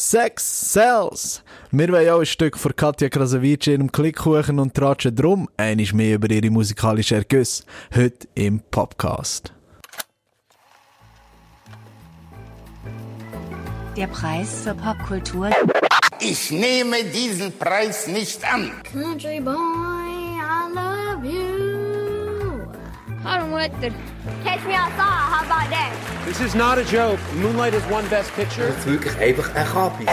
Sex Cells. Wir wollen auch ein Stück von Katja Krasavice in einem Klickkuchen und tratschen drum einiges mehr über ihre musikalischen Ergüsse. Heute im Podcast. Der Preis für Popkultur. Ich nehme diesen Preis nicht an. Country boy, Harm Wetter. Catch me outside, how about that? This is not a joke. Moonlight has won Best Picture. ist wirklich einfach ein Kapi.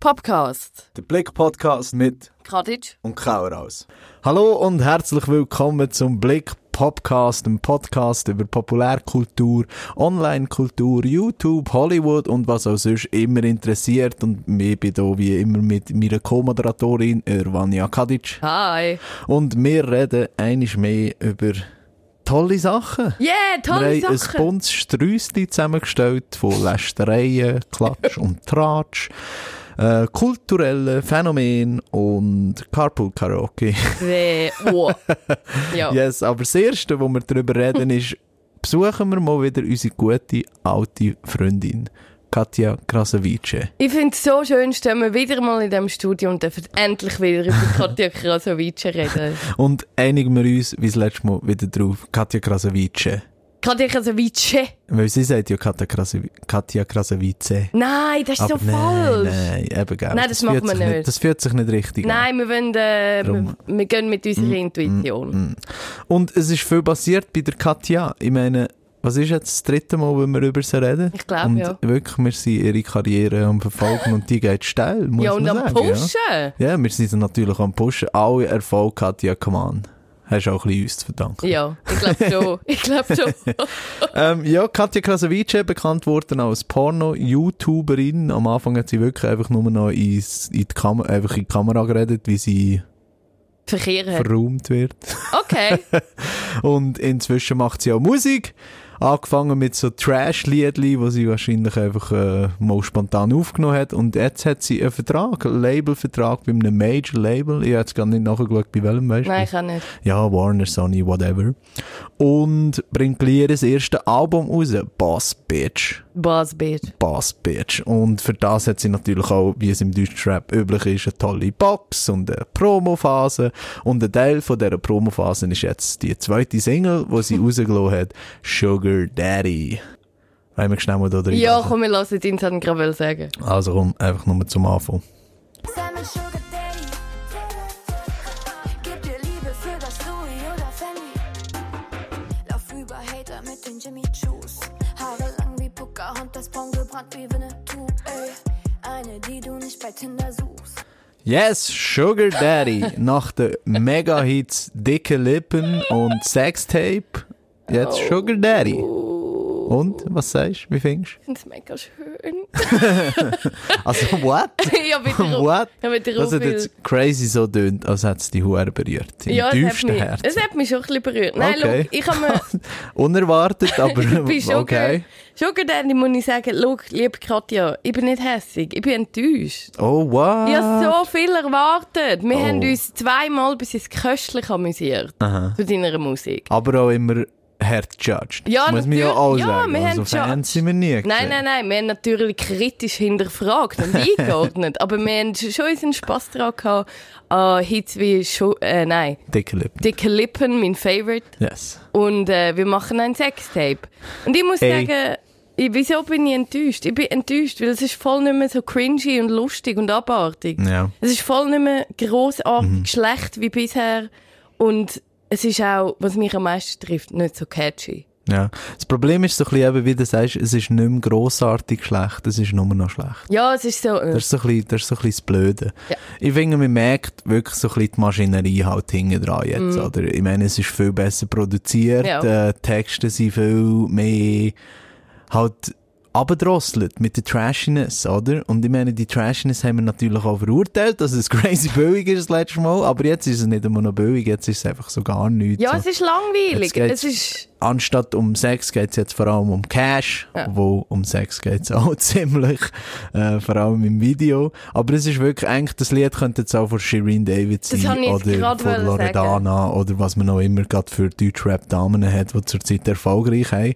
Podcast. Der Blick Podcast mit Kadic. und Kauraus. Hallo und herzlich willkommen zum Blick Podcast, dem Podcast über Populärkultur, Online-Kultur, YouTube, Hollywood und was auch sonst immer interessiert. Und ich bin hier wie immer mit meiner Co-Moderatorin Irvania Kadic. Hi. Und wir reden einiges mehr über tolle Sachen. Yeah, tolle wir haben Sachen. ein buntes Sträusschen zusammengestellt von Lästereien, Klatsch und Tratsch, äh, kulturellen Phänomenen und Carpool-Karaoke. Weh, oh. ja. Yes, aber das Erste, wo wir darüber reden, ist, besuchen wir mal wieder unsere gute alte Freundin, Katja Krasavice. Ich finde es so schön, stehen wir wieder mal in diesem Studio und dürfen endlich wieder über Katja Krasavice reden. Und einigen wir uns, wie das letzte Mal, wieder drauf, Katja Krasavice. Katja Krasavice. Weil sie sagt ja Katja, Krasavi Katja Krasavice. Nein, das ist so Aber nein, falsch. Nein, eben, gell. Nein, das machen fühlt wir sich nicht. Das fühlt sich nicht richtig an. Nein, wir, wollen, äh, wir, wir gehen mit unserer Intuition. Und es ist viel passiert bei der Katja. Ich meine, was ist jetzt das dritte Mal, wenn wir über sie reden? Ich glaub, und ja. wirklich, wir sind ihre Karriere am Verfolgen und die geht steil, muss Ja, und man am sagen. Pushen. Ja. ja, wir sind sie natürlich am Pushen. Alle Erfolg Katja, come on. Hast auch ein bisschen uns zu verdanken. Ja, ich glaube schon. Ich glaube schon. Ähm, ja, Katja Krasavice, bekannt worden als Porno-YouTuberin. Am Anfang hat sie wirklich einfach nur noch ins, in, die Kam einfach in die Kamera geredet, wie sie Verkehr hat. verräumt wird. Okay. Und inzwischen macht sie auch Musik. Angefangen mit so Trash-Liedli, wo sie wahrscheinlich einfach äh, mal spontan aufgenommen hat. Und jetzt hat sie einen Vertrag, einen Labelvertrag bei einem Major-Label. Ich habe jetzt gar nicht nachgeschaut, bei welchem Beispiel. Nein, ich kann nicht. Ja, Warner, Sony, whatever. Und bringt gleich das erste Album raus, Boss Bitch. Boss Bitch. Boss Bitch. Und für das hat sie natürlich auch, wie es im Deutschrap üblich ist, eine tolle Box und eine Promophase. Und ein Teil von dieser Promophase ist jetzt die zweite Single, die sie rausgelassen hat, Sugar Daddy. Wollen wir schnell mal da drin Ja, komm, wir lassen den Insan gerade sagen. Also komm, einfach nur zum Anfang. Sugar das. Yes, Sugar Daddy. Nach den Mega-Hits Dicke Lippen und Sextape. Jetzt Sugar Daddy. Und, was sagst du? Wie findest Ich finde es mega schön. du? Also, what? ja, bitte. what? Ja, bitte Das hat jetzt crazy so dünnt, als hätte es die Hure berührt. Im ja, tiefsten Herzen. es hat mich schon ein bisschen berührt. Nein, Okay. schau, ich habe mir... Unerwartet, aber bei Sugar, okay. Sugar Daddy muss ich sagen, schau, liebe Katja, ich bin nicht hässig, ich bin enttäuscht. Oh, wow. Ich habe so viel erwartet. Wir Oh. haben uns zweimal bis ins Köstlich amüsiert zu deiner Musik. Aber auch immer hart judged. Ja, Muss man ja auch Ja, sagen. wir also haben Fans sind wir nie Nein, gewesen. nein, nein, wir haben natürlich kritisch hinterfragt und eingeordnet, aber wir haben schon unseren Spass daran gehabt, an Hits wie, Schu äh, nein, Dicke Lippen. Dicke Lippen, mein Favorite, Yes. und äh, wir machen ein Sextape. Und ich muss Ey. sagen, ich, wieso bin ich enttäuscht? Ich bin enttäuscht, weil es ist voll nicht mehr so cringy und lustig und abartig. Ja. Es ist voll nicht mehr grossartig Mhm. schlecht wie bisher und es ist auch, was mich am meisten trifft, nicht so catchy. Ja. Das Problem ist so ein bisschen eben, wie du sagst, es ist nicht mehr grossartig schlecht, es ist nur noch schlecht. Ja, es ist so... Äh, Das ist so ein bisschen, das ist so ein bisschen das Blöde. Ja. Ich finde, man merkt wirklich so ein bisschen die Maschinerie halt hinten dran jetzt, oder? Ich meine, es ist viel besser produziert. Ja. äh, Texte sind viel mehr halt abgedrosselt mit der Trashiness, oder? Und ich meine, die Trashiness haben wir natürlich auch verurteilt, dass es crazy billig ist das letzte Mal, aber jetzt ist es nicht immer noch billig, jetzt ist es einfach so gar nichts. ja, so. es ist langweilig. Es ist... anstatt um Sex geht's jetzt vor allem um Cash, Ja. wo um Sex geht's auch ziemlich, äh, vor allem im Video. Aber es ist wirklich, eigentlich, das Lied könnte jetzt auch von Shireen David sein oder von Loredana oder was man noch immer gerade für Deutschrap-Damen hat, die zurzeit erfolgreich haben.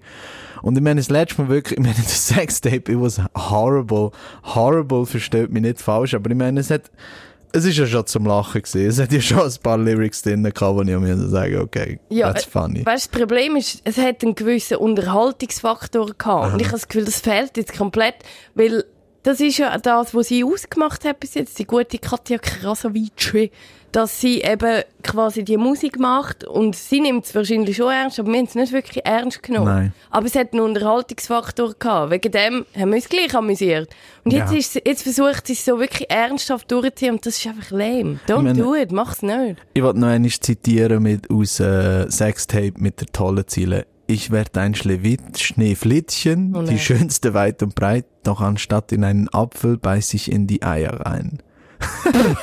Und ich meine, das letzte Mal wirklich, ich meine, das Sextape, it was horrible, horrible, versteht mich nicht falsch, aber ich meine, es hat, es ist ja schon zum Lachen gewesen. Es hat ja schon ein paar Lyrics drin gehabt, wo ich mir sagen okay, that's äh, funny. Weißt, das Problem ist, es hat einen gewissen Unterhaltungsfaktor gehabt. Und ich habe das Gefühl, das fehlt jetzt komplett, weil das ist ja das, was sie ausgemacht hat bis jetzt, die gute Katja Krasavice, dass sie eben quasi die Musik macht und sie nimmt es wahrscheinlich schon ernst, aber wir haben es nicht wirklich ernst genommen. Nein. Aber es hat einen Unterhaltungsfaktor gehabt. Wegen dem haben wir uns gleich amüsiert. Und jetzt, Ja. ist, jetzt versucht sie es so wirklich ernsthaft durchzuziehen und das ist einfach lame. Don't meine- do it, mach's nicht. Ich wollte noch einmal zitieren mit, aus äh, Sextape mit der tollen Ziele. Ich werd ein Schlewitt, Schneeflittchen, Oh die schönste weit und breit, doch anstatt in einen Apfel beiß ich in die Eier rein.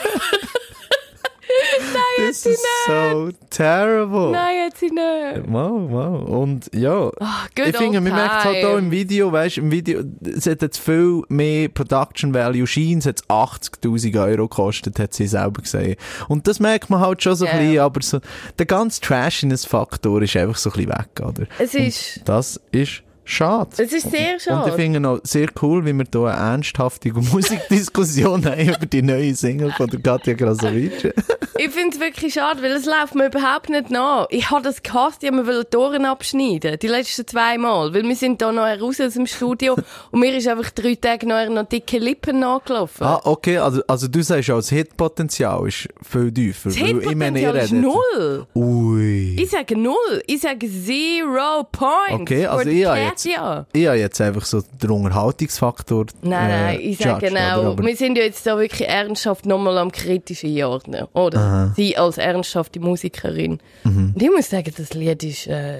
This is so terrible. Nein, hat sie nicht. Wow, wow. Und ja, good ich finde, man merkt halt auch im. Video, weißt im Video, es hat jetzt viel mehr Production Value. Scheint hat 80.000 Euro gekostet, hat sie selber gesehen. Und das merkt man halt schon so Ja. ein bisschen, aber so, der ganze Trashiness-Faktor ist einfach so ein bisschen weg, oder? Es ist, Das ist schade. es ist sehr Und ich schade. finde auch sehr cool, wie wir hier eine ernsthafte Musikdiskussion haben über die neue Single von der Katja Krasavice. Ich finde es wirklich schade, weil es läuft mir überhaupt nicht nach. Ich habe das gehasst, ich wollte die Ohren abschneiden. Die letzten zwei Mal. Weil wir sind da noch raus aus dem Studio und mir ist einfach drei Tage noch noch dicke Lippen nachgelaufen. Ah, okay, also, also du sagst auch, das Hitpotenzial ist viel tiefer. das Hitpotenzial ist null. Ui. Ich sage null. Ich sage zero points. Okay, also ich habe jetzt, Katja. ich habe jetzt einfach so den Unterhaltungsfaktor. Nein, äh, nein, ich sage genau, wir sind ja jetzt da wirklich ernsthaft nochmal am kritisch einordnen, oder? Sie als ernsthafte Musikerin. Mhm. Und ich muss sagen, das Lied ist, äh,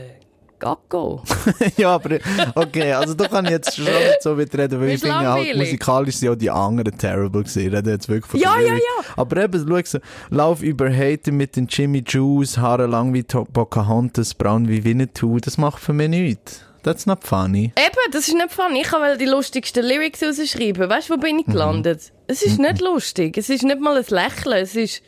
Gacko. ja, aber okay, also da kann ich jetzt schon nicht so mitreden, weil ich finde halt, musikalisch sind ja die anderen terrible gewesen. Ich rede jetzt wirklich von Ja, ja, ja. Aber eben, schau so, Lauf über Hater mit den Jimmy Juice, Haare lang wie Pocahontas, braun wie Winnetou, das macht für mich nichts. That's not funny. Eben, das ist nicht fun. Ich kann die lustigsten Lyrics rausschreiben. Weißt du, wo bin ich gelandet? Es ist nicht lustig. Es ist nicht mal ein Lächeln. Es ist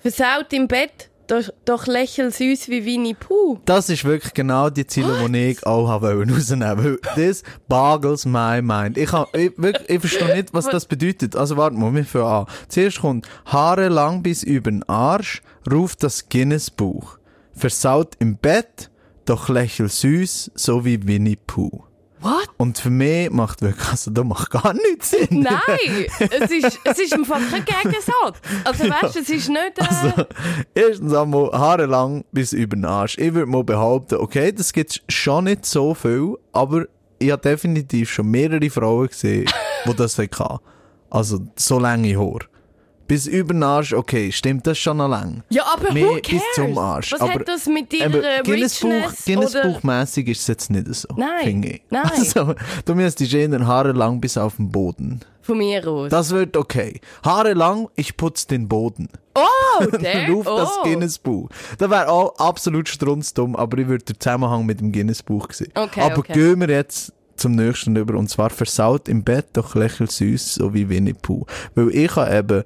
versaut im Bett, doch, doch lächel süß wie Winnie Pooh. Das ist wirklich genau die Ziele, die ich auch rausnehmen. Weil das boggles my mind. Ich, hab, ich, wirklich, ich verstehe nicht, was das bedeutet. Also warte mal, wir fangen an. Zuerst kommt Haare lang bis über den Arsch, ruft das Guinness-Buch. Versaut im Bett, doch lächel süß, so wie Winnie Pooh. What? Und für mich macht wirklich, also da macht gar nichts Sinn. Nein, es ist, es ist im Fall kein Gegensatz. Also weißt du, es ist nicht... Äh, Also, erstens einmal Haare lang bis über den Arsch. Ich würde mal behaupten, okay, das gibt schon nicht so viel, aber ich habe definitiv schon mehrere Frauen gesehen, die das hatten. Also, so lange Haare. Bis über den Arsch, okay, stimmt das schon noch lang. ja, aber Mehr who bis cares? zum Arsch. Was aber, hat das mit ihrer aber Guinness-Buch, Richness Guinness-Buchmässig ist es jetzt nicht so. Nein, nein. Also, du müsstest eher Haare lang bis auf den Boden. von mir aus? Das wird okay. Haare lang, ich putze den Boden. oh, der, ruft oh. das Guinness-Buch. Das wäre auch absolut strunzdumm, aber ich würde den Zusammenhang mit dem Guinness-Buch sehen. Okay, aber okay. gehen wir jetzt zum nächsten über, und zwar versaut im Bett, doch lächel süß, so wie Winnie Pooh. Weil ich habe eben,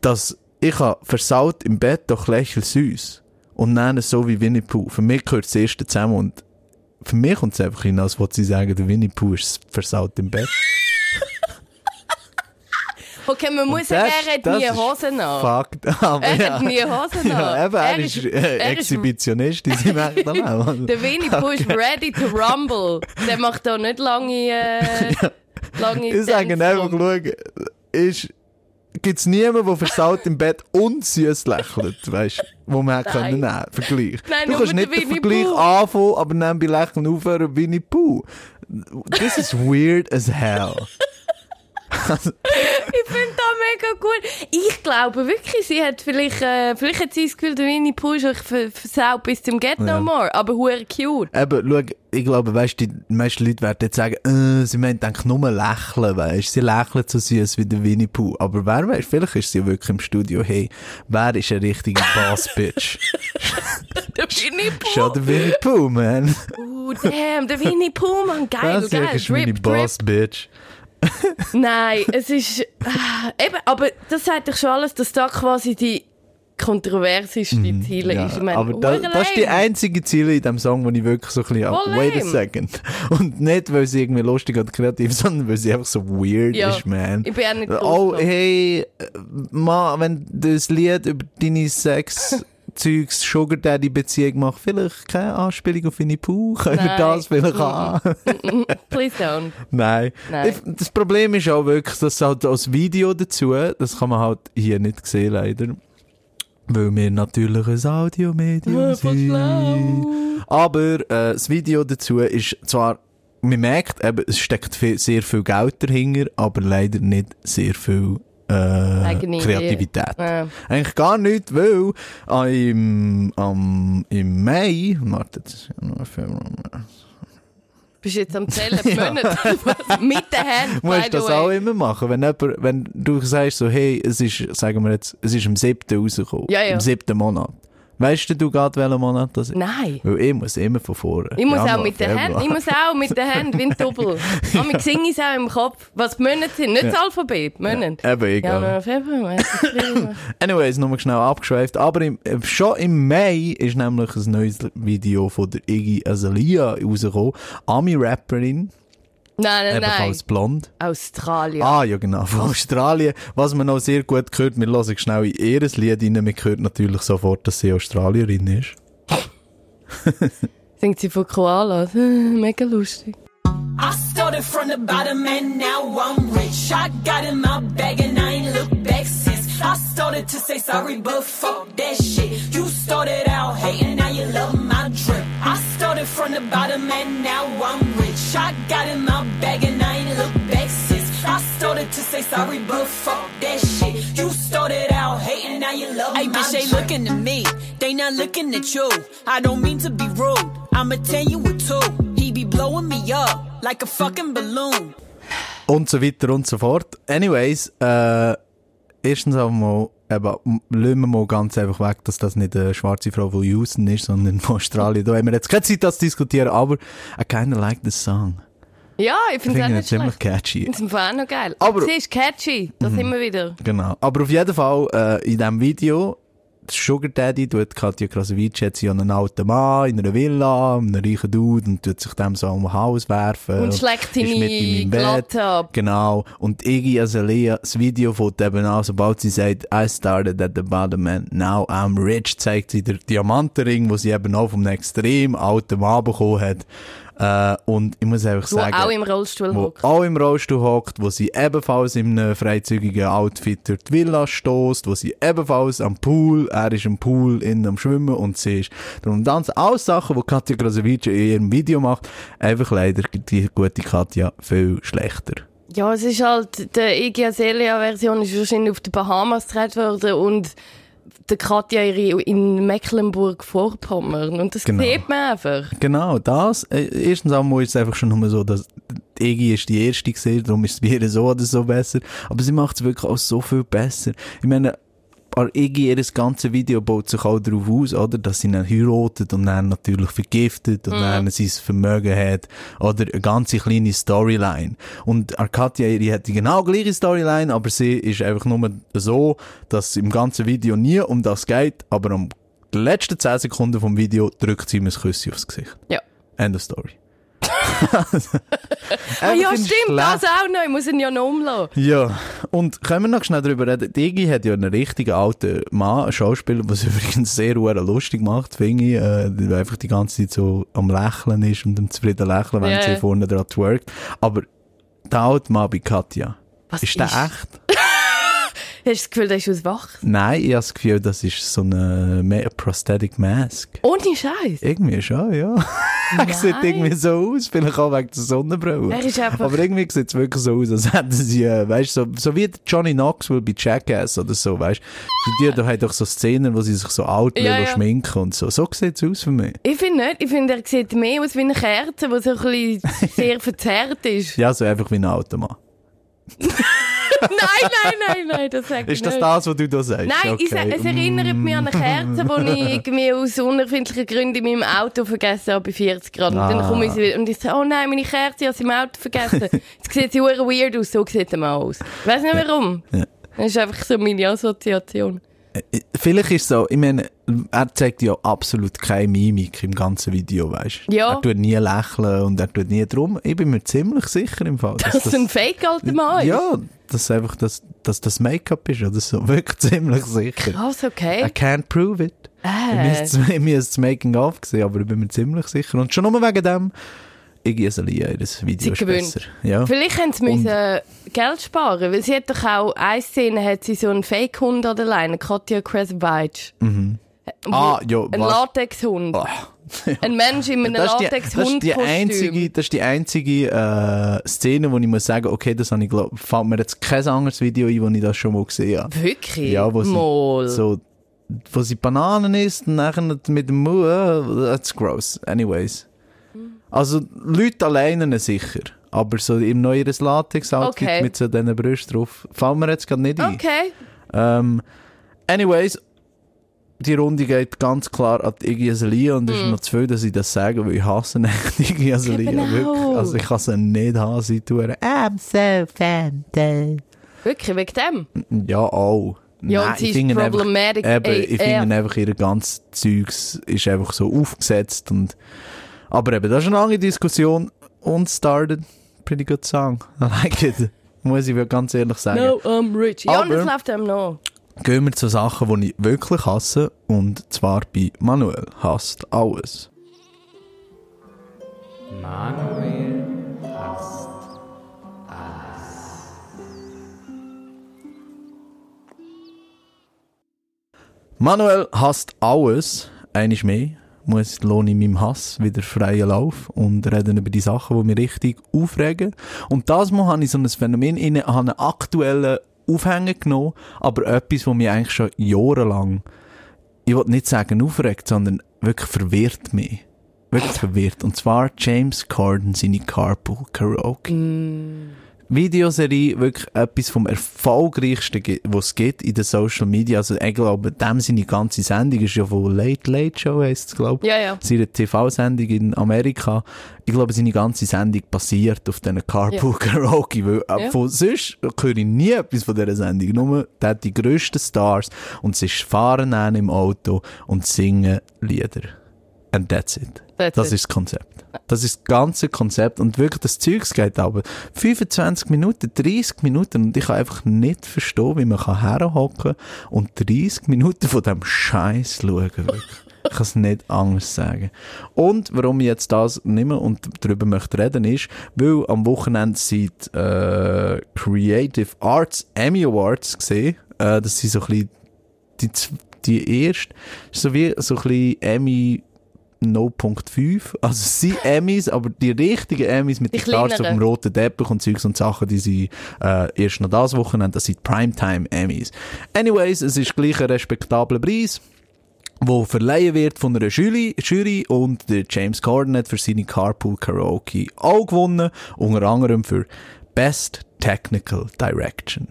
das, ich habe versaut im Bett, doch lächel süß. Und nennen so wie Winnie Pooh. Für mich gehört das erste zusammen und für mich kommt es einfach hin, als wollte sie sagen, der Winnie Pooh ist versaut im Bett. Okay, man muss sagen, er hat nie Hosen an. Fucked up. Er ja. hat nie Hosen an. Ja, eben, er, Er ist, äh, er ist- Exhibitionist in seinem Leben. Der Winnie Pooh ist ready to rumble. Der macht da nicht lange, äh, lange Ich sage einfach, schau, ist, gibt's niemanden, der versaut im Bett und süß lächelt, weißt wo man hätte können nehmen, Vergleich. Nein, du kannst nicht den Vergleich anfangen, aber dann bei Lächeln aufhören, Winnie Pooh. This is weird as hell. Ich finde das mega gut. Ich glaube wirklich, sie hat vielleicht, äh, vielleicht hat sie das Gefühl, der Winnie ist euch ver- versaut bis zum Get Ja. No More. Aber hure cute. Eben, schau, ich glaube, weißt, die meisten Leute werden jetzt sagen, äh, sie meinen eigentlich nur lächeln, weißt, sie lächeln so süß wie der Winnie Pooh. Aber wer weiß, vielleicht ist sie wirklich im Studio, hey, wer ist ein richtiger Boss-Bitch? der Winnie Schon Pooh. der Winnie Pooh, man. Oh, damn, der Winnie Pooh, Mann. Geil, Das geil. ist meine. Boss-Bitch. Nein, es ist. Ah, eben, aber das sagt doch schon alles, dass da quasi die kontroverseste Ziele Mhm, Ja, ist. Ich meine, aber da, das ist die einzige Ziele in dem Song, wo ich wirklich so ein bisschen, Voll wait a second. Und nicht, weil sie irgendwie lustig oder kreativ, sondern weil sie einfach so weird Ja, ist, man. ich bin auch nicht Oh, hey, äh, Mann, wenn du das Lied über deine Sex Zeugs Sugar Daddy Beziehung macht, vielleicht keine Anspielung auf Winnie Pooh, können wir das vielleicht an? Please don't. Nein. Nein. Das Problem ist auch wirklich, dass halt als Video dazu, das kann man halt hier nicht sehen leider, weil wir natürlich ein Audiomedium Ja, sind. Aber äh, das Video dazu ist zwar, man merkt, eben, es steckt viel, sehr viel Geld dahinter, aber leider nicht sehr viel äh, Kreativität. Ja. Eigentlich gar nicht, weil äh, im, am, im Mai, warte, das ist ja noch Februar, Bist du jetzt am Zählen? Monate? Mit den Händen, by musst das way. auch immer machen. Wenn, jemand, wenn du sagst so, hey, es ist, sagen wir jetzt, es ist im siebten rausgekommen. Ja, ja. Im siebten Monat. Weißt du gerade, welcher Monat das ist? Nein. Weil ich muss immer von vorne. Ich muss Januar, auch mit den. Händen, ich muss auch mit den Händen, wie ein Doppel. Ja. Ich singe es auch im Kopf. Was die Monate sind, nicht das Alphabet, Monate. Eben, egal. Januar, Februar. Anyways, nochmal schnell abgeschweift. Aber im, äh, schon im Mai ist nämlich ein neues Video von der Iggy Azalea rausgekommen. Ami-Rapperin, Nein, nein, nein. ebenfalls blond. Australien. Ah, ja genau, von Australien. Was man auch sehr gut hört, wir hören schnell in ihr Lied rein, man hört natürlich sofort, dass sie Australierin ist. Singt sie von Koalas. Mega lustig. I started from the bottom and now I'm rich. I got in my bag and I ain't looked back since. I started to say sorry, but fuck that shit. You started out hating, now you love my drip. I started from the bottom and now I'm rich. I got in my bag and I ain't look back since. I started to say sorry, but fuck that shit. You started out hating, now you love Hey, my bitch, they drip. looking at me. They not looking at you. I don't mean to be rude. I'ma tell you what two. He be blowing me up like a fucking balloon. Und so weiter und so fort. Anyways, äh, erstens einmal, eben, lassen wir mal ganz einfach weg, dass das nicht eine schwarze Frau von Houston ist, sondern von Australien. Da haben wir jetzt keine Zeit, das zu diskutieren, aber I kinda like the song. Ja, ich finde es auch nicht ziemlich catchy. Das ist auch noch geil. Aber- Sie ist catchy. Das immer wieder. Genau. Aber auf jeden Fall, äh, in diesem Video, Sugar Daddy tut Katja hat sie an einen alten Mann in einer Villa, einen reichen Dude und tut sich dem so um Haus werfen. Und schlägt ihm im Bett. Glatte ab. Genau. Und Iggy Azalea, das Video von eben an, sobald sie sagt, I started at the bottom and now I'm rich, zeigt sie den Diamantenring, wo sie eben auch vom extrem alten Mann bekommen hat. Äh, und ich muss einfach Wo sagen, auch im Rollstuhl wo hockt. auch im Rollstuhl hockt, wo sie ebenfalls in einem freizügigen Outfit durch die Villa stößt, wo sie ebenfalls am Pool, er ist am Pool, innen am Schwimmen und sie ist darum dann alles Sachen, die Katja Krasavic in ihrem Video macht, einfach leider die gute Katja viel schlechter. Ja, es ist halt, die Iggy Azalea-Version ist wahrscheinlich auf den Bahamas gedreht worden und der Katja ihre in Mecklenburg-Vorpommern. Und das Genau. sieht man einfach. Genau, das. Äh, erstens einmal ist es einfach schon nur so, dass die Egi ist die erste gesehen, darum ist es bei ihr so oder so besser. Aber sie macht es wirklich auch so viel besser. Ich meine, bei Iggy, ihr ganze Video baut sich auch darauf aus, oder? Dass sie ihn heiratet und dann natürlich vergiftet und dann sein Vermögen hat. Oder eine ganze kleine Storyline. Und Arcadia, ihre hat die genau gleiche Storyline, aber sie ist einfach nur so, dass es im ganzen Video nie um das geht, aber um die letzten 10 Sekunden vom Video drückt sie ihm ein Küsschen aufs Gesicht. Ja. End of story. Ah, ja, stimmt, das schlecht- auch noch. Ich muss ihn ja noch umlassen. Ja, und können wir noch schnell darüber reden? Iggy hat ja einen richtigen alten Mann, einen Schauspieler, was übrigens sehr lustig macht, finde ich, äh, der einfach die ganze Zeit so am Lächeln ist und am zufrieden Lächeln, wenn Ja, sie vorne dran twerkt. Aber der alte Mann bei Katja, Was ist der ist- echt? Hast du das Gefühl, der ist aus Wach? Nein, ich habe das Gefühl, das ist so eine Prosthetic Mask. Ohne Scheiß. Irgendwie schon, ja. Er sieht irgendwie so aus, vielleicht auch wegen der Sonnenbrille. Er ist einfach- Aber irgendwie sieht es wirklich so aus, als hätten sie, äh, weißt so, so wie Johnny Knoxville bei Jackass oder so, weißt du. Die, die haben doch so Szenen, wo sie sich so alt ja, ja. schminken und so. So sieht es aus für mich. Ich finde nicht. Ich finde, er sieht mehr aus wie eine Kerze, die so ein bisschen sehr verzerrt ist. Ja, so einfach wie ein alter Mann. nein, nein, nein, nein, das sag ich Ist das nicht. das, was du da sagst? Nein, okay. ich, es erinnert mich an eine Kerze, die ich irgendwie aus unerfindlichen Gründen in meinem Auto vergessen habe bei 40 Grad. Und dann Ah. komme ich sie wieder und ich sage, oh nein, meine Kerze, ich habe sie im Auto vergessen. Jetzt sieht sie weird aus, so sieht er mal aus. Ich weiß nicht warum. Ja. Das ist einfach so meine Assoziation. Vielleicht ist es so, ich meine, er zeigt ja absolut keine Mimik im ganzen Video, weißt du? Ja. Er tut nie lächeln und er tut nie drum. Ich bin mir ziemlich sicher im Fall. dass Das ist ein fake alter Mann. ist. Ja, dass einfach das, dass das Make-up ist oder so. Wirklich ziemlich sicher. Krass, I okay. can't prove it. Äh. Ich müsste das Making-of sehen, aber ich bin mir ziemlich sicher. Und schon nur wegen dem, Iggy Azalea, das Video Sie besser. Ja. Vielleicht haben sie Und- müssen Geld sparen, weil sie hat doch auch, eine Szene hat sie so einen Fake-Hund an der Leine, Katja Krasavage. Ah, ja, Ein? Latexhund. Ah. Ein Mensch in einem die, das, ist die Latexhund-Kostüm. einzige, das ist die einzige äh, Szene, wo ich muss sagen, okay, das habe ich glaub, fällt mir jetzt kein anderes Video ein, wo ich das schon mal gesehen habe. Wirklich? Ja, wo sie, Mal. so, wo sie Bananen isst und nachher mit dem Mund, äh, that's gross. Anyways. Also, Leute alleine sicher. Aber so im neueres Latex-Outfit Okay. mit so diesen Brüsten drauf, fällt mir jetzt gerade nicht ein. Okay. Ähm, anyways, die Runde geht ganz klar an Iggy Azalea und es ist noch zu viel, dass ich das sage, weil ich hasse echt Iggy Azalea. Eben Wirklich. Also ich kann sie nicht haben, sie tun I'm so fantastic. Wirklich, wegen dem? Ja, auch. Ja, Nein, und sie ich ist Eben, ich finde einfach, ihr ganzes Zeugs ist einfach so aufgesetzt und, aber eben, das ist eine lange Diskussion und started. Pretty good song. I like it. Muss ich ganz ehrlich sagen. No, I'm rich. Ja, und das läuft noch. Gehen wir zu Sachen, die ich wirklich hasse. Und zwar bei Manuel hasst alles. Manuel hasst alles. Eines mehr. Muss lohne ich meinem Hass wieder freien Lauf und reden über die Sachen, die mich richtig aufregen. Und das Mal habe ich so ein Phänomen inne, habe einen aktuellen Aufhänger genommen, aber etwas, das mich eigentlich schon jahrelang, ich will nicht sagen aufregt, sondern wirklich verwirrt mich. Wirklich verwirrt. Und zwar James Corden seine Carpool Karaoke. Videoserie wirklich etwas vom erfolgreichsten, was es gibt in den Social Media. Also ich glaube, dem seine ganze Sendung ist ja von Late Late Show, heisst es, glaube ich. Ja, ja. Seine TV-Sendung in Amerika. Ich glaube, seine ganze Sendung basiert auf diesen Carpool Karaoke, weil äh, Ja. von sonst höre ich nie etwas von dieser Sendung. Nur, der hat die grössten Stars und sie fahren dann im Auto und singen Lieder. And that's it. That's das it. ist das Konzept. Das ist das ganze Konzept und wirklich das Zeugs geht aber 25 Minuten, 30 Minuten und ich kann einfach nicht verstehen, wie man kann herhocken und 30 Minuten von dem Scheiß schauen. Wirklich. Ich kann es nicht anders sagen. Und warum ich jetzt das nehme und darüber möchte reden ist, weil am Wochenende sind äh, Creative Arts Emmy Awards gesehen. Äh, das sind so ein bisschen die, die erste, so wie so ein bisschen Emmy 0.5. Also es sind Emmys, aber die richtigen Emmys mit den Stars auf dem roten Teppich und Zeugs und Sachen, die sind äh, erst noch das Wochenende, das sind Primetime Emmys. Anyways, es ist gleich ein respektabler Preis wo verleihen wird von einer Jury, Jury und der James Corden hat für seine Carpool Karaoke auch gewonnen, unter anderem für Best Technical Direction.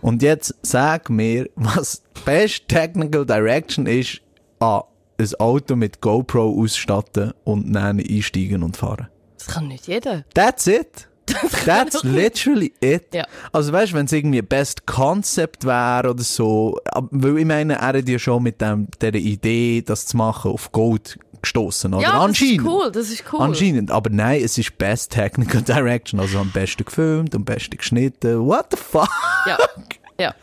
Und jetzt sag mir, was Best Technical Direction ist, an ein Auto mit GoPro ausstatten und dann einsteigen und fahren. Das kann nicht jeder. That's it. That's literally it. Ja. Also weißt du, wenn es irgendwie Best Concept wäre oder so, weil ich meine, er hat ja schon mit dem, der Idee, das zu machen, auf Gold gestoßen, oder? Ja, das ist Anscheinend. cool, das ist cool. Anscheinend, aber nein, es ist Best Technical Direction, also am besten gefilmt, am besten geschnitten. What the fuck? Ja. ja.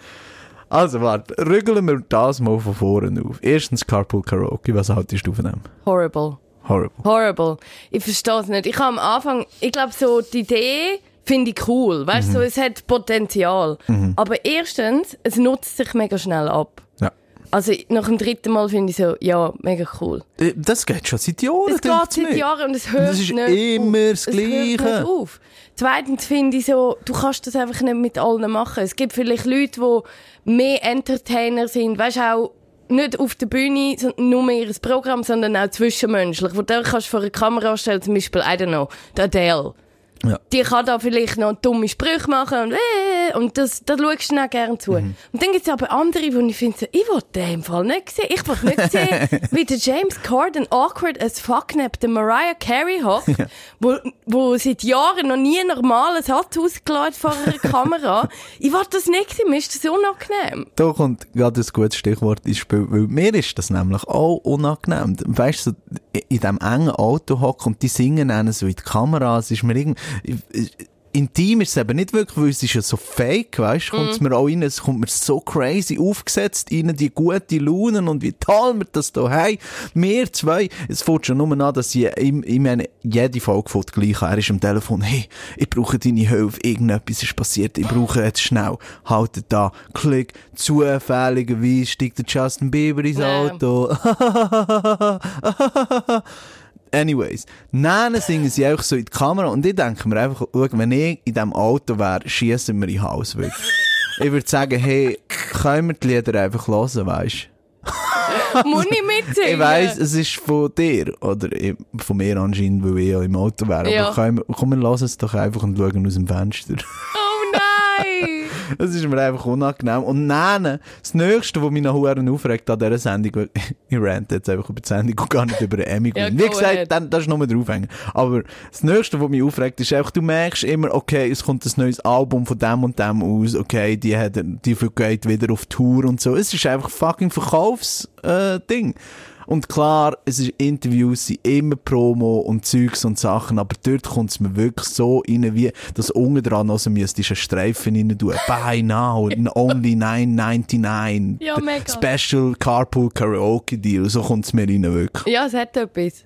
Also warte, rügeln wir das mal von vorne auf. Erstens Carpool Karaoke, was haltest du von dem? Horrible. Horrible. Horrible. Ich verstehe es nicht. Ich habe am Anfang, ich glaube, so die Idee finde ich cool. Weißt du, so, es hat Potenzial. Aber erstens, es nutzt sich mega schnell ab. Also nach dem dritten Mal finde ich so, ja, mega cool. Äh, Das geht schon seit Jahren. Es geht seit. Jahren und es hört Das ist nicht immer auf. das Es hört Gleiche. nicht auf. Zweitens finde ich so, du kannst das einfach nicht mit allen machen. Es gibt vielleicht Leute, die mehr Entertainer sind, weißt auch nicht auf der Bühne, sondern nur mehr ihr Programm, sondern auch zwischenmenschlich. Wo du kannst vor einer Kamera stellen, zum Beispiel, I don't know, der Adele. Ja. Die kann da vielleicht noch dumme Sprüche machen und, äh, und das, da schaust du dann gerne zu. Mhm. Und dann gibt es aber andere, wo ich finde, so, ich will den im Fall nicht sehen. Ich will nicht sehen, wie der James Corden awkward as fuck neben der Mariah Carey hockt, wo, wo seit Jahren noch nie einen normalen Satz ausgeladen vor einer Kamera. ich will das nicht sehen, mir ist das unangenehm. Da kommt gerade ein gutes Stichwort ins Spiel, weil mir ist das nämlich auch unangenehm. Weißt du, so in diesem engen Auto hocken und die singen dann so in die Kamera, es ist mir irgendwie, intim ist es eben nicht wirklich, weil es ist ja so fake, weißt du, kommt es mir auch rein, es kommt mir so crazy aufgesetzt rein, die gute Launen und wie toll wir das da haben. Wir zwei, es fängt schon nur an, dass ich, ich, ich meine, jede Folge fängt gleich an, er ist am Telefon, hey, ich brauche deine Hilfe, irgendetwas ist passiert, ich brauche jetzt schnell, haltet da, klick, zufälligerweise steigt der Justin Bieber ins. Auto. Anyways, dann singen sie auch so in die Kamera und ich denke mir einfach, schau, wenn ich in diesem Auto wäre, schießen wir in den Hals wirklich. ich würde sagen, hey, können wir die Lieder einfach hören, weißt Muss ich mitsingen? Ich weiss, es ist von dir, oder von mir anscheinend, weil ich ja im Auto wäre, Ja. aber können wir, komm, wir hören es doch einfach und schauen aus dem Fenster. Oh nein! Das ist mir einfach unangenehm. Und dann, das Nächste, was mich noch verdammt aufregt an dieser Sendung, ich rante jetzt einfach über die Sendung und gar nicht über Emmy. Ja, Wie gesagt, dann, das ist nur draufhängen. Aber das Nächste, was mich aufregt, ist einfach, du merkst immer, okay, es kommt ein neues Album von dem und dem aus, okay, die, hat, die geht wieder auf Tour und so. Es ist einfach fucking Verkaufsding. Äh. Und klar, es ist Interviews, sind immer Promo und Zeugs und Sachen, aber dort kommt es mir wirklich so rein, wie das unten dran noch so müsstest einen Streifen rein tun. Buy now, only 9,99. Ja, mega. Special Carpool Karaoke Deal, so kommt es mir rein, wirklich. Ja, es hat etwas.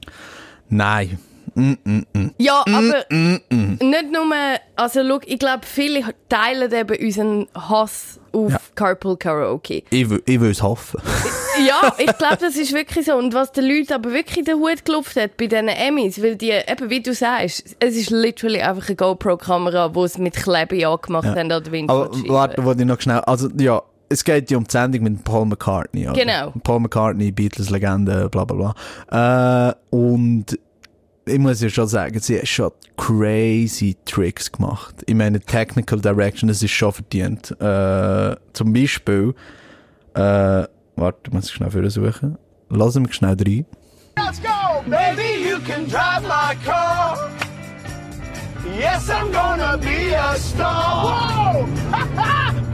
Nein. Mm, mm, mm. Ja, aber nicht nur, also schau, ich glaube, viele teilen eben unseren Hass auf Ja. Carpool Karaoke. Ich, ich will es hoffen. Ja, ich glaube, das ist wirklich so. Und was den Leuten aber wirklich in den Hut gelupft hat bei diesen Emmys, weil die, eben wie du sagst, es ist literally einfach eine GoPro-Kamera, die sie mit Klebe angemacht haben an der Aber Windschutzscheibe. warte, wollte ich noch schnell, also ja, es geht ja um die Sendung mit Paul McCartney. Oder? Genau. Paul McCartney, Beatles-Legende, bla bla bla. Äh, und ich muss ja schon sagen, sie hat schon crazy Tricks gemacht. Ich meine, Technical Direction, das ist schon verdient. Äh, zum Beispiel, äh, warte, muss ich schnell für suchen. Lass mich schnell rein. Let's go, baby, you can drive my car. Yes, I'm gonna be a star. Whoa!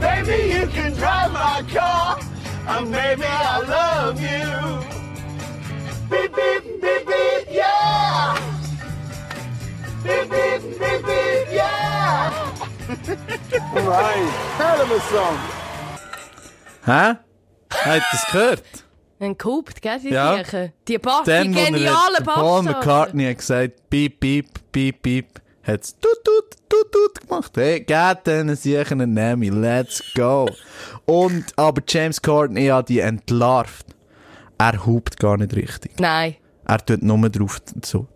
baby, you can drive my car. And baby, I love you. Beep, beep, beep, beep, yeah. Beep, beep, beep, beep, yeah. right, hell of a song. Hä? Habt ihr das gehört? Ein Coupe, gell, die Ja. Siechen. Die Bass, die genialen hat- Paul. McCartney hat gesagt, piep, piep, piep, piep, hat es tut, tut, tut, tut gemacht. Hey, geht denen sicher einen Name, let's go. Und, aber James Corden hat die entlarvt. Er hupt gar nicht richtig. Nein, Er tut nur drauf so.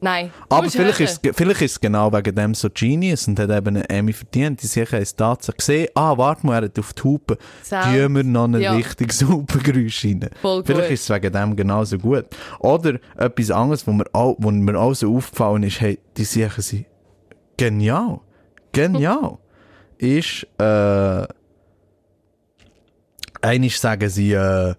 Nein. Aber vielleicht ist, es- vielleicht ist es genau wegen dem so Genius und hat eben einen Emmy verdient. Die sicher haben Tatsache gesehen, ah, warte mal, er hat auf die Hupe. Tun wir noch ein Ja. richtig super Geräusch rein. Voll Vielleicht gut. ist es wegen dem genauso gut. Oder etwas anderes, wo mir auch, wo mir auch so aufgefallen ist, hey, die sicher sind genial. Genial. ist, äh, einisch sagen sie, äh,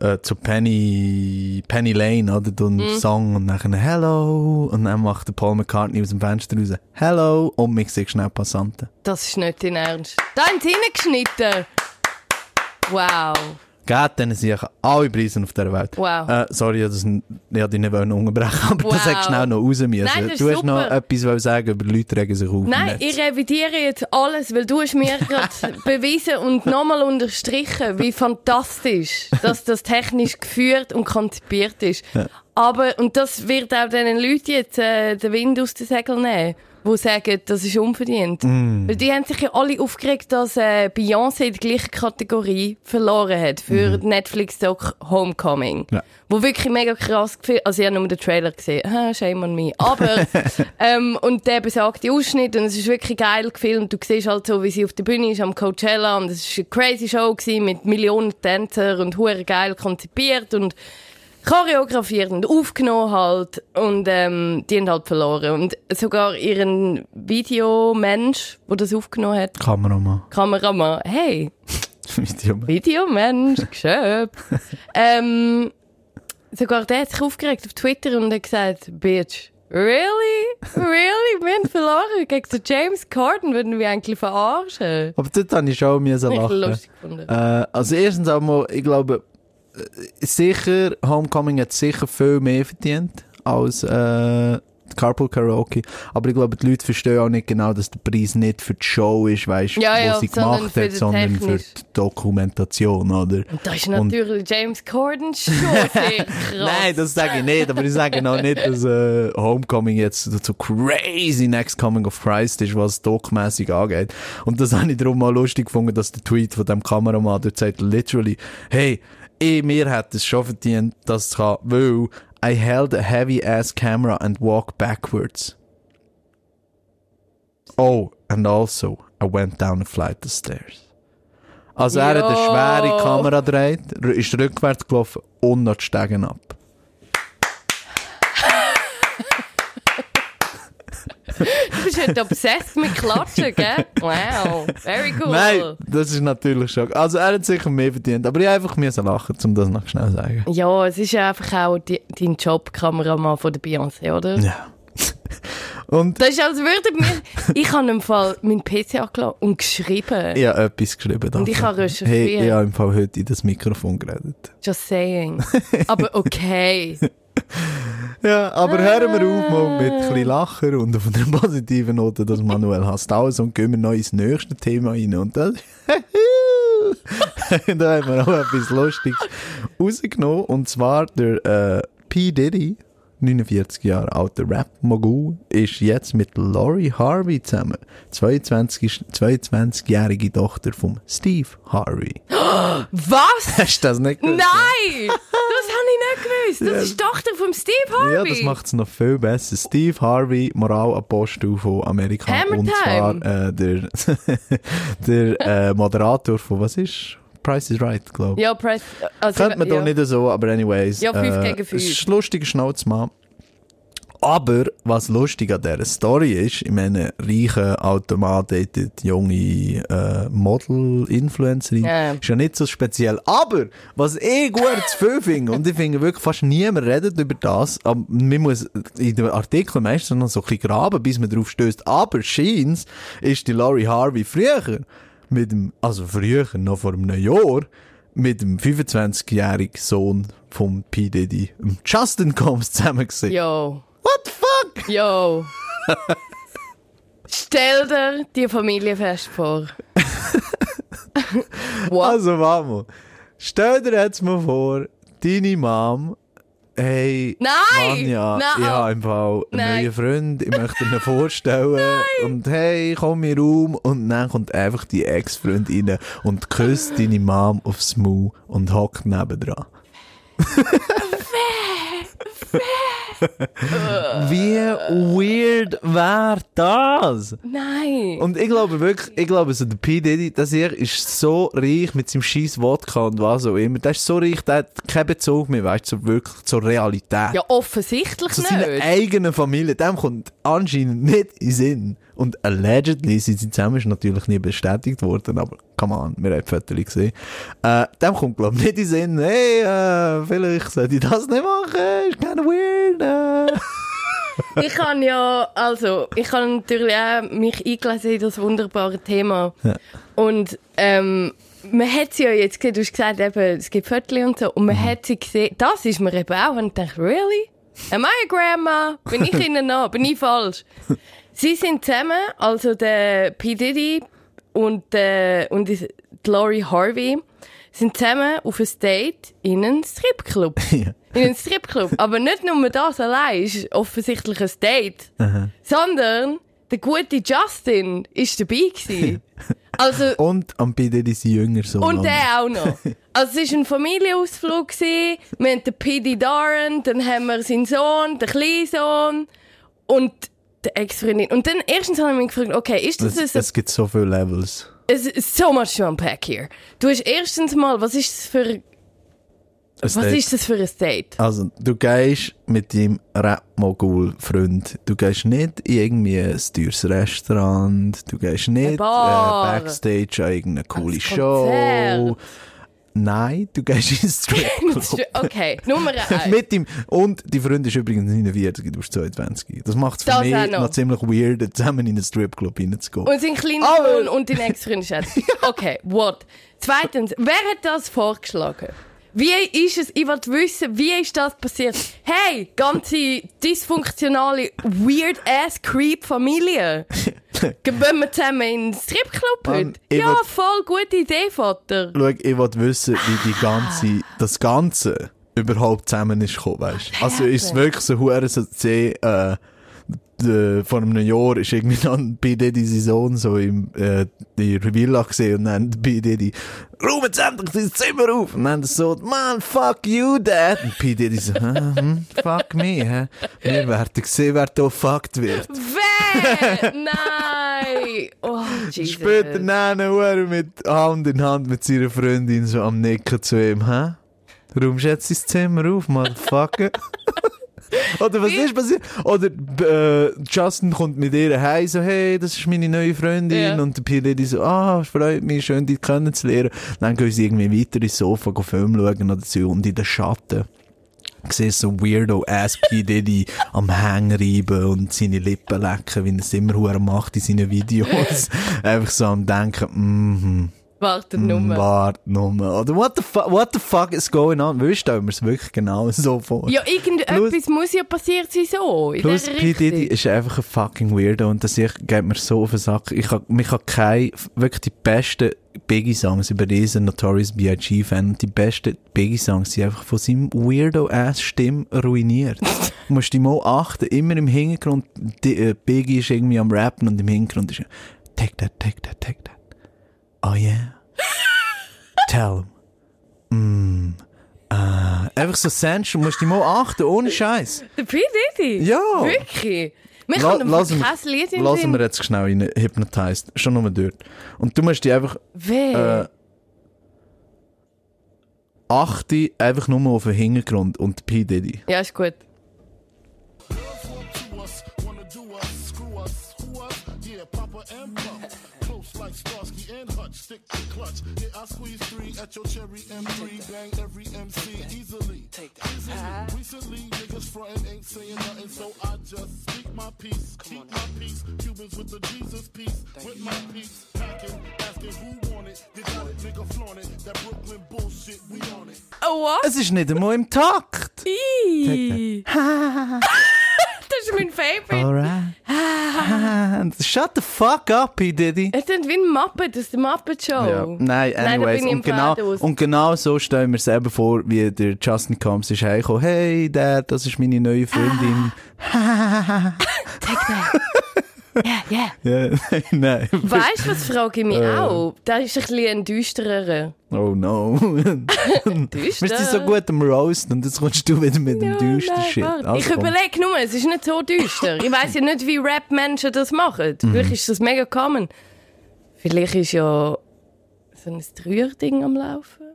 äh, zu Penny, Penny Lane, oder? Du einen Song und dann Hello und dann macht der Paul McCartney aus dem Fenster raus Hello und mich sieht schnell Passanten. Das ist nicht dein Ernst. Da haben sie reingeschnitten. Wow. Geht denen sicher alle Preise auf dieser Welt. Wow. Äh, sorry, ich das n- ich wollte dich nicht unterbrechen, aber das Wow. hättest du schnell noch raus müssen. Nein, das du hast noch super. etwas wollen sagen über Leute regen sich auf. Nein, ich revidiere jetzt alles, weil du hast mir gerade bewiesen und nochmal unterstrichen, wie fantastisch, dass das technisch geführt und konzipiert ist. Aber, und das wird auch diesen Leuten jetzt äh, den Wind aus den Segeln nehmen, die sagen, das ist unverdient. Mm. Weil die haben sich ja alle aufgeregt, dass äh, Beyoncé die gleiche Kategorie verloren hat für Netflix-Doc Homecoming. Ja. Wo wirklich mega krass gefühlt, also ich habe nur den Trailer gesehen, ah, shame on me. Aber, ähm, und der besagte Ausschnitt, und es ist wirklich geil gefilmt, du siehst halt so, wie sie auf der Bühne ist am Coachella, und es ist eine crazy Show gewesen, mit Millionen Tänzer und hure geil konzipiert, und choreografiert und aufgenommen halt und ähm, die haben halt verloren. Und sogar ihren Videomensch, der das aufgenommen hat, Kameramann. Kameramann, hey, Video. Videomensch, geschöp. ähm, sogar der hat sich aufgeregt auf Twitter und hat gesagt, Bitch, really? Really? Wir haben verloren gegen den James Corden, würden wir eigentlich verarschen. Aber dort habe ich schon müssen Ich lachen. lustig gefunden. Äh, also erstens einmal, ich glaube, sicher, Homecoming hat sicher viel mehr verdient als äh, Carpool Karaoke. Aber ich glaube, die Leute verstehen auch nicht genau, dass der Preis nicht für die Show ist, weißt, Ja, ja, sie sondern gemacht hat, sondern für die Dokumentation, oder? Und das ist Und- natürlich James Corden schon sehr. Nein, das sage ich nicht, aber ich sage auch nicht, dass äh, Homecoming jetzt so, crazy Next Coming of Christ ist, was dokmäßig angeht. Und das habe ich darum mal lustig gefunden, dass der Tweet von dem Kameramann dort sagt, literally, hey, ich, mir hat es schon verdient, das zu haben, weil I held a heavy ass camera and walked backwards. Oh, and also, I went down a flight of stairs. Also er hat eine Jo. schwere Kamera gedreht, ist rückwärts gelaufen und noch die Stegen ab. Du bist heute obsessed mit Klatschen, gell? Wow, very cool. Nein, das ist natürlich schon. Also er hat sicher mehr verdient, aber ich einfach müssen lachen, um das noch schnell zu sagen. Ja, es ist ja einfach auch die, dein Job, Kameramann von der Beyoncé, oder? Ja. Und Das ist, als würden wir... Ich habe im Fall meinen PC angelassen und geschrieben. ich habe etwas geschrieben. Und ich habe recherchiert. Hey, ich habe im Fall heute in das Mikrofon geredet. Just saying. Aber okay. Ja, aber hören wir auf mal mit ein bisschen Lachen und auf einer positiven Note, dass Manuel hasst alles und gehen wir noch ins nächste Thema rein. Und das... da haben wir auch etwas Lustiges rausgenommen. Und zwar der äh, P. Diddy, 49 Jahre alter Rap-Mogul, ist jetzt mit Lori Harvey zusammen. 22 22-jährige Tochter von Steve Harvey. Was? Hast du das nicht gewusst? Nein! Das habe ich nicht gewusst. Das ist die Tochter von Steve Harvey. Ja, das macht es noch viel besser. Steve Harvey, Moralapostel von Amerika. Hammer und zwar äh, der, der äh, Moderator von, was ist? Price is Right, glaube ich. Ja, Press... Also, Könnte man ja. doch nicht so, aber anyways. Ja, fünf äh, gegen fünf. Es ist ein lustiger Schnauzmann. Aber was lustig an dieser Story ist, ich meine, reiche Automat datet junge äh, Model-Influencerin, Ja. ist ja nicht so speziell. Aber was ich gut zu viel finde, und ich finde wirklich fast niemand redet über das, aber man muss in den Artikeln meistens noch so ein bisschen graben, bis man drauf stößt. Aber scheint ist die Laurie Harvey früher mit dem, also früher, noch vor einem Jahr, mit dem 25-jährigen Sohn vom P. Diddy, Justin Combs, zusammen gewesen. Yo. What the fuck? Yo. Stell dir die Familie fest vor. Also, mal. Stell dir jetzt mal vor, deine Mom, hey, Nein! Vanja, Nein! ich habe im Fall einen Nein. neuen Freund, ich möchte ihn vorstellen. Und hey, komm in den Raum. Und dann kommt einfach die Ex-Freund rein und küsst deine Mom aufs Maul und hockt nebendran. Wie weird wäre das? Nein. Und ich glaube wirklich, ich glaube, so der P. Diddy, das hier ist so reich mit seinem scheiß Wodka und was auch immer. Der ist so reich, der hat keinen Bezug mehr, weißt du, so wirklich zur Realität. ja, offensichtlich Zu seiner nicht. eigenen Familie, dem kommt anscheinend nicht in Sinn. Und allegedly sind sie zusammen, ist natürlich nie bestätigt worden, aber come on, wir haben Fotos gesehen. Äh, dem kommt, glaube ich, nicht in den Sinn, hey, äh, vielleicht sollte ich das nicht machen, ist kind of weird. Äh. Ich kann ja, also, ich habe natürlich auch mich eingelesen in das wunderbare Thema. Ja. Und, ähm, man hat sie ja jetzt gesehen, du hast gesagt, eben, es gibt Viertel und so, und man hat sie gesehen, das ist mir eben auch, und ich dachte, really? Am I a grandma? Bin ich ihnen noch? Bin ich falsch? Sie sind zusammen, also der P. Diddy und, äh, und die Lori Harvey sind zusammen auf ein Date in einen Stripclub. Ja. In einen Stripclub. Aber nicht nur das allein ist offensichtlich ein Date, sondern der gute Justin ist dabei gewesen. Also, Und am P. Diddy sein jünger Sohn. und der auch noch. Also es war ein Familienausflug. gewesen. Wir haben den P.D. Darren, dann haben wir seinen Sohn, den kleinen Sohn und die Ex-Freundin. Und dann erstens habe ich mich gefragt, okay, ist das, es, es gibt so viele Levels. es ist so much to unpack here. Du hast erstens mal, was ist das für Ein Was Date. ist das für ein Date? Also, du gehst mit deinem Rap-Mogul-Freund, du gehst nicht in irgendwie ein teures Restaurant, du gehst nicht äh. Backstage an irgendeine coole Show. Nein, du gehst in einen Stripclub. okay, Nummer eins. mit ihm. Und die Freundin ist übrigens 49, du bist 22. Das macht es für Das mich noch. noch. ziemlich weird, zusammen in einen Stripclub reinzugehen. Und sein kleiner Aber- Sohn und die nächste Freundin ist Okay, what? Zweitens, wer hat das vorgeschlagen? Wie ist es, ich wollte wissen, wie ist das passiert? Hey, ganze dysfunktionale, weird-ass-creep-Familie. Gehen wir zusammen in den Stripclub heute? Ja, wollt- voll gute Idee, Vater. Schau, ich wollte wissen, wie die ganze, das Ganze überhaupt zusammen ist gekommen, weißt Also, ist es wirklich so, zu sehen, äh, vor einem Jahr ist irgendwie dann bei dir die Saison so im, äh, in der Villa gesehen und dann bei dir die, räum jetzt endlich dein Zimmer auf! Und dann so, man, fuck you, dad! Und bei dir die so, hm, fuck me, hä? Wir werden sehen, wer da fucked wird. Wer? Nein! Oh, Jesus. Später dann hure mit Hand in Hand mit seiner Freundin so am Nicken zu ihm, hä? Räumst jetzt dein Zimmer auf, Motherfucker? Oder was ist passiert? Oder äh, Justin kommt mit ihr heim, so, hey, das ist meine neue Freundin. Ja. Und der Pilot so, ah, es freut mich, schön, dich kennenzulernen. Dann gehen sie irgendwie weiter ins Sofa, gehen Film schauen oder so. Und in den Schatten siehst so weirdo ass P. Diddy am Hang reiben und seine Lippen lecken, wie er es immer macht in seinen Videos. Einfach so am denken, mhm. Warte nur. Warte nur. Oder what the, fu what the fuck is going on? Wie stellen wir es wirklich genau so vor? Ja, irgendetwas Plus- muss ja passiert sein so. Plus P. Diddy ist einfach ein fucking Weirdo und das ich, geht mir so auf den Sack. Ich kann, mich kann kein, wirklich die besten Biggie-Songs über diesen Notorious B.I.G.-Fan und die besten Biggie-Songs sind einfach von seinem Weirdo-Ass-Stimme ruiniert. du musst dich mal achten, immer im Hintergrund, die, äh, Biggie ist irgendwie am Rappen und im Hintergrund ist Take that, take that, take that. Oh yeah. Tell him. Mm. Äh, einfach so Sense, du musst dich mal achten, ohne Scheiß. Der P. Diddy? Ja. Wirklich? Wir La- können lassen kein wir- Lied in Lassen wir jetzt schnell rein, hypnotized. Schon nur dort. Und du musst dich einfach Wer? äh, achte einfach nur auf den Hintergrund und P. Diddy. Ja, ist gut. and hutch, stick to clutch. Yeah, I squeeze three at your cherry M3, bang every MC easily. Take that. Easily. Uh-huh. Recently, niggas frontin' ain't saying nothing, so I just speak my peace, Come keep my peace. Cubans with the Jesus peace, with you. my peace, packing, asking who want it. You got it, nigga, flaunt it. That Brooklyn bullshit, we on it. Oh, what? Es ist nicht einmal im Takt. Iiii. das ist mein Favorite. Alright. Shut the fuck up, P. Diddy. Es sind wie ein Muppet aus der Muppet Show. Ja. Nein, anyways. im und, genau, und genau so stellen wir es eben vor, wie der Justin Combs ist heimgekommen. Hey, Dad, das ist meine neue Freundin. Take that. Ja, ja. Nein. Weißt du, was frage ich mich Äh. auch? Da ist ein bisschen ein düsterer. Oh no. Düster? Wir sind so gut am Roast und jetzt kommst du wieder mit dem Ja, düsten nein, Shit. Also, ich überlege nur, es ist nicht so düster. Ich weiß ja nicht, wie Rap-Menschen das machen. Mhm. Vielleicht ist das mega common. Vielleicht ist ja so ein Dreier-Ding am Laufen.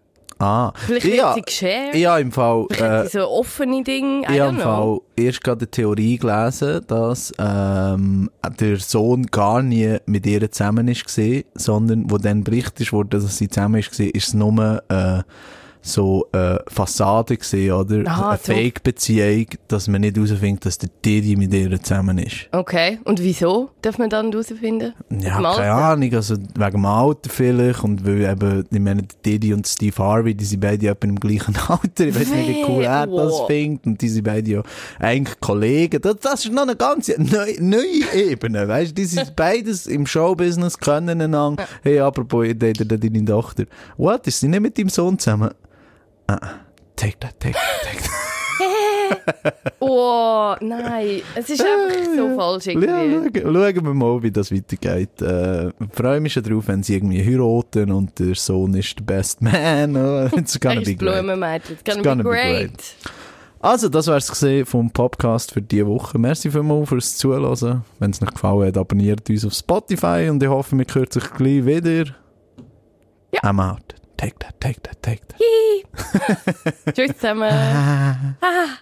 Ah, Vielleicht wird ja, sie geshared. ja, im Fall. Äh, sie so offene Dinge. Ich habe im. Fall erst gerade eine Theorie gelesen, dass ähm, der Sohn gar nie mit ihr zusammen ist gesehen, sondern wo dann berichtet wurde, dass sie zusammen gesehen, ist es nur äh, so äh, Fassade gesehen, oder? Ah, eine. Fake-Beziehung, dass man nicht herausfindet, dass der Diddy mit ihr zusammen ist. Okay, und wieso darf man dann herausfinden? Ja, keine Ahnung, also wegen dem Alter vielleicht. Und weil eben, ich meine, der Diddy und Steve Harvey, die sind beide etwa im gleichen Alter, ich weiß nicht, wie cool er das findet. Und die sind beide ja eigentlich Kollegen, das, das ist noch eine ganz neue, neue Ebene, weißt du, die sind beides im Showbusiness, können einander, hey, apropos, ihr datet deine Tochter, what, ist sie nicht mit deinem Sohn zusammen? Ah, ah. take that, take that, take that. Oh, nein. Es ist einfach so falsch Ja, irgendwie. schauen, schauen wir mal, wie das weitergeht. Äh, ich freue mich schon drauf, wenn sie irgendwie heiraten und der Sohn ist der Best Man. Oh, It's gonna be great. It's It's gonna, gonna be be great. great. Also, das wär's gesehen vom Podcast für diese Woche. Merci vielmals fürs Zuhören. Wenn es euch gefallen hat, abonniert uns auf Spotify und ich hoffe, wir hören sich gleich wieder. Ja. I'm out. Take that, take that, take that. Tschüss zusammen. Ah.